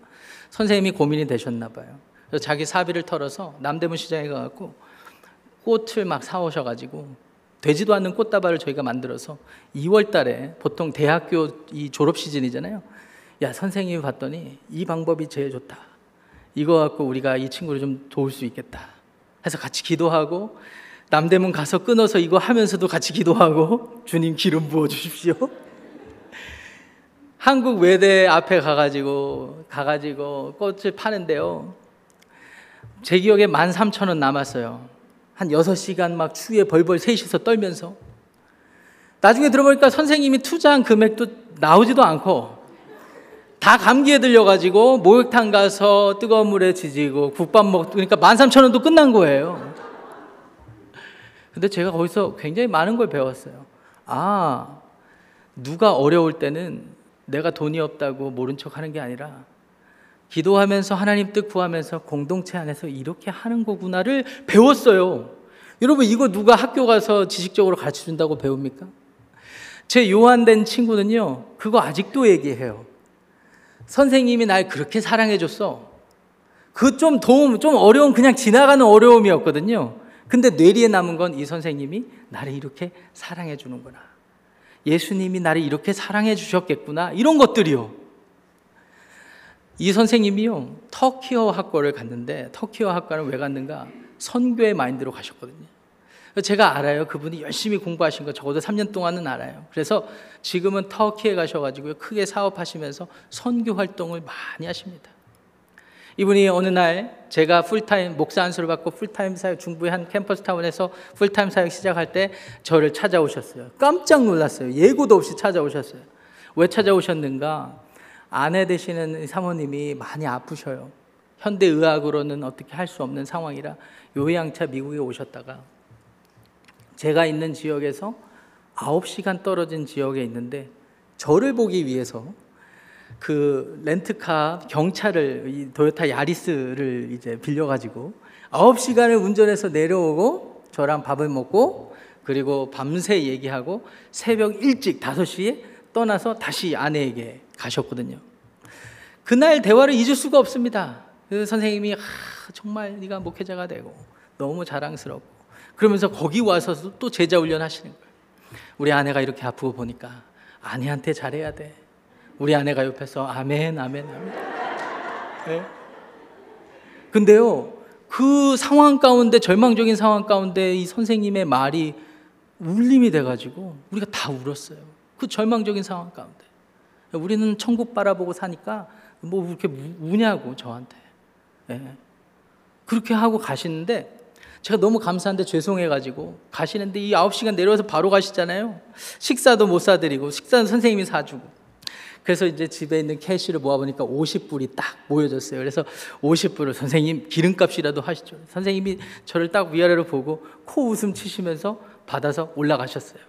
선생님이 고민이 되셨나 봐요. 그래서 자기 사비를 털어서 남대문 시장에 가갖고 꽃을 막 사오셔가지고 되지도 않는 꽃다발을 저희가 만들어서 2월 달에 보통 대학교 이 졸업 시즌이잖아요. 야, 선생님이 봤더니 이 방법이 제일 좋다. 이거 갖고 우리가 이 친구를 좀 도울 수 있겠다. 해서 같이 기도하고 남대문 가서 끊어서 이거 하면서도 같이 기도하고 주님 기름 부어 주십시오. 한국 외대 앞에 가가지고 가가지고 꽃을 파는데요. 제 기억에 13,000원 남았어요. 한 6시간 막 추위에 벌벌 셋이서 떨면서. 나중에 들어보니까 선생님이 투자한 금액도 나오지도 않고 다 감기에 들려가지고 목욕탕 가서 뜨거운 물에 지지고 국밥 먹, 그러니까 13,000원도 끝난 거예요. 근데 제가 거기서 굉장히 많은 걸 배웠어요. 아, 누가 어려울 때는 내가 돈이 없다고 모른 척 하는 게 아니라 기도하면서 하나님 뜻 구하면서 공동체 안에서 이렇게 하는 거구나를 배웠어요. 여러분 이거 누가 학교 가서 지식적으로 가르쳐 준다고 배웁니까? 제 요한된 친구는요. 그거 아직도 얘기해요. 선생님이 날 그렇게 사랑해 줬어. 그 좀 도움, 좀 어려운 그냥 지나가는 어려움이었거든요. 근데 뇌리에 남은 건 이 선생님이 나를 이렇게 사랑해 주는구나. 예수님이 나를 이렇게 사랑해 주셨겠구나. 이런 것들이요. 이 선생님이요. 터키어 학과를 갔는데 터키어 학과는 왜 갔는가? 선교의 마인드로 가셨거든요. 제가 알아요. 그분이 열심히 공부하신 거 적어도 3년 동안은 알아요. 그래서 지금은 터키에 가셔가지고 크게 사업하시면서 선교 활동을 많이 하십니다. 이분이 어느 날 제가 풀타임 목사 안수를 받고 풀타임 사역 중부의 한 campus town에서 full-time 사역 시작할 때 저를 찾아오셨어요. 깜짝 놀랐어요. 예고도 없이 찾아오셨어요. 왜 찾아오셨는가? 아내 되시는 사모님이 많이 아프셔요. 현대 의학으로는 어떻게 할 수 없는 상황이라 요양차 미국에 오셨다가 제가 있는 지역에서 9시간 떨어진 지역에 있는데 저를 보기 위해서 그 렌트카 경차를 이 도요타 야리스를 이제 빌려 가지고 9시간을 운전해서 내려오고 저랑 밥을 먹고 그리고 밤새 얘기하고 새벽 일찍 5시에 떠나서 다시 아내에게 가셨거든요. 그날 대화를 잊을 수가 없습니다. 그 선생님이 아, 정말 네가 목회자가 되고 너무 자랑스럽고 그러면서 거기 와서 또 제자 훈련 하시는 거예요. 우리 아내가 이렇게 아프고 보니까 아내한테 잘해야 돼. 우리 아내가 옆에서 아멘, 아멘, 아멘. 네? 근데요, 그 상황 가운데, 절망적인 상황 가운데 이 선생님의 말이 울림이 돼가지고 우리가 다 울었어요. 그 절망적인 상황 가운데. 우리는 천국 바라보고 사니까 뭐 이렇게 우냐고 저한테. 네. 그렇게 하고 가시는데 제가 너무 감사한데 죄송해가지고 가시는데 이 9시간 내려와서 바로 가시잖아요. 식사도 못 사드리고 식사는 선생님이 사주고. 그래서 이제 집에 있는 캐시를 모아보니까 50불이 딱 모여졌어요. 그래서 50불을 선생님 기름값이라도 하시죠. 선생님이 저를 딱 위아래로 보고 코 웃음 치시면서 받아서 올라가셨어요.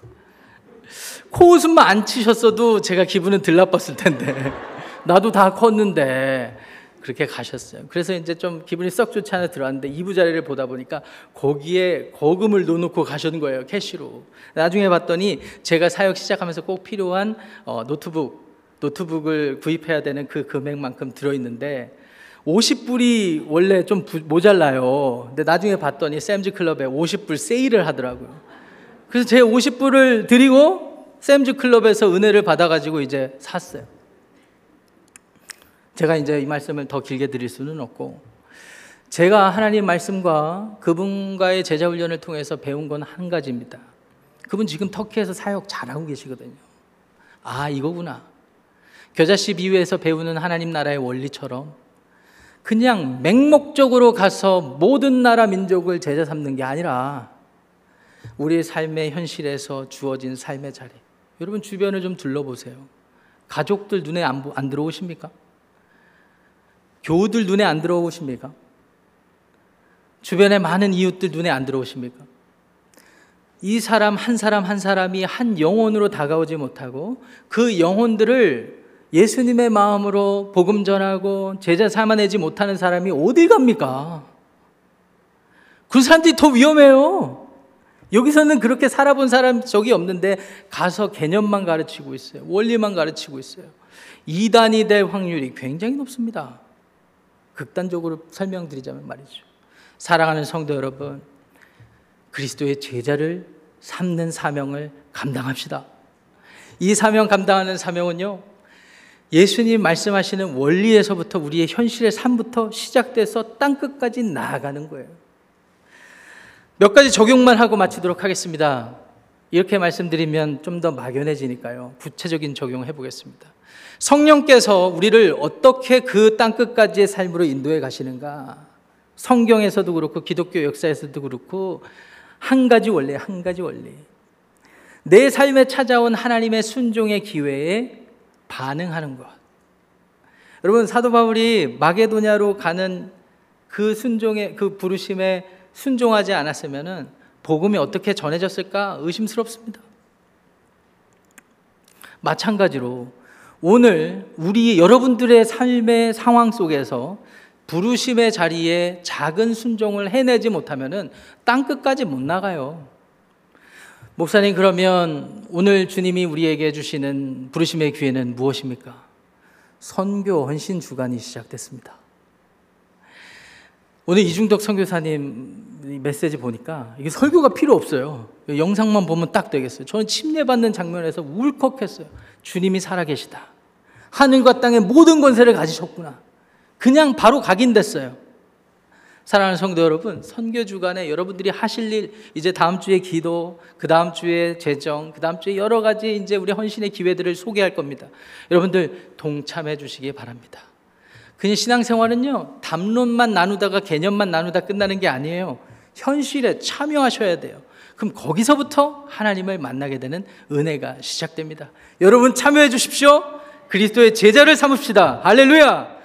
코 웃음만 안 치셨어도 제가 기분은 들 나빴을 텐데. 나도 다 컸는데 그렇게 가셨어요. 그래서 이제 좀 기분이 썩 좋지 않아 들어왔는데 이부 자리를 보다 보니까 거기에 거금을 넣어놓고 가셨는 거예요. cash로. 나중에 봤더니 제가 사역 시작하면서 꼭 필요한 어, 노트북, 노트북을 구입해야 되는 그 금액만큼 들어있는데 50불이 원래 좀 부, 모자라요. 근데 나중에 봤더니 Sam's Club에 50불 세일을 하더라고요. 그래서 제 50불을 드리고 Sam's Club에서 은혜를 받아가지고 이제 샀어요. 제가 이제 이 말씀을 더 길게 드릴 수는 없고 제가 하나님 말씀과 그분과의 제자 훈련을 통해서 배운 건 한 가지입니다. 그분 지금 터키에서 사역 잘하고 계시거든요. 아, 이거구나. 겨자씨 비유에서 배우는 하나님 나라의 원리처럼 그냥 맹목적으로 가서 모든 나라 민족을 제자 삼는 게 아니라 우리의 삶의 현실에서 주어진 삶의 자리. 여러분 주변을 좀 둘러보세요. 가족들 눈에 안, 안 들어오십니까? 교우들 눈에 안 들어오십니까? 주변에 많은 이웃들 눈에 안 들어오십니까? 이 사람 한 사람 한 사람이 한 영혼으로 다가오지 못하고 그 영혼들을 예수님의 마음으로 복음 전하고 제자 삼아내지 못하는 사람이 어딜 갑니까? 그 사람들이 더 위험해요. 여기서는 그렇게 살아본 사람 적이 없는데 가서 개념만 가르치고 있어요. 원리만 가르치고 있어요. 이단이 될 확률이 굉장히 높습니다. 극단적으로 설명드리자면 말이죠. 사랑하는 성도 여러분, 그리스도의 제자를 삼는 사명을 감당합시다. 이 사명 감당하는 사명은요, 예수님 말씀하시는 원리에서부터 우리의 현실의 삶부터 시작돼서 땅끝까지 나아가는 거예요. 몇 가지 적용만 하고 마치도록 하겠습니다. 이렇게 말씀드리면 좀 더 막연해지니까요. 구체적인 적용해 보겠습니다. 성령께서 우리를 어떻게 그 땅끝까지의 삶으로 인도해 가시는가? 성경에서도 그렇고 기독교 역사에서도 그렇고 한 가지 원리, 한 가지 원리. 내 삶에 찾아온 하나님의 순종의 기회에 반응하는 것. 여러분 사도 바울이 마게도냐로 가는 그 순종의 그 부르심에 순종하지 않았으면은 복음이 어떻게 전해졌을까 의심스럽습니다. 마찬가지로 오늘 우리 여러분들의 삶의 상황 속에서 부르심의 자리에 작은 순종을 해내지 못하면은 땅 끝까지 못 나가요. 목사님 그러면 오늘 주님이 우리에게 주시는 부르심의 기회는 무엇입니까? 선교 헌신 주간이 시작됐습니다. 오늘 이중덕 선교사님 메시지 보니까 이게 설교가 필요 없어요. 영상만 보면 딱 되겠어요. 저는 침례받는 장면에서 울컥했어요. 주님이 살아계시다. 하늘과 땅의 모든 권세를 가지셨구나. 그냥 바로 각인됐어요. 사랑하는 성도 여러분, 선교 주간에 여러분들이 하실 일, 이제 다음 주에 기도, 그 다음 주에 재정, 그 다음 주에 여러 가지 이제 우리 헌신의 기회들을 소개할 겁니다. 여러분들 동참해 주시기 바랍니다. 그냥 신앙생활은요, 담론만 나누다가 개념만 나누다 끝나는 게 아니에요. 현실에 참여하셔야 돼요. 그럼 거기서부터 하나님을 만나게 되는 은혜가 시작됩니다. 여러분 참여해 주십시오. 그리스도의 제자를 삼읍시다. 할렐루야!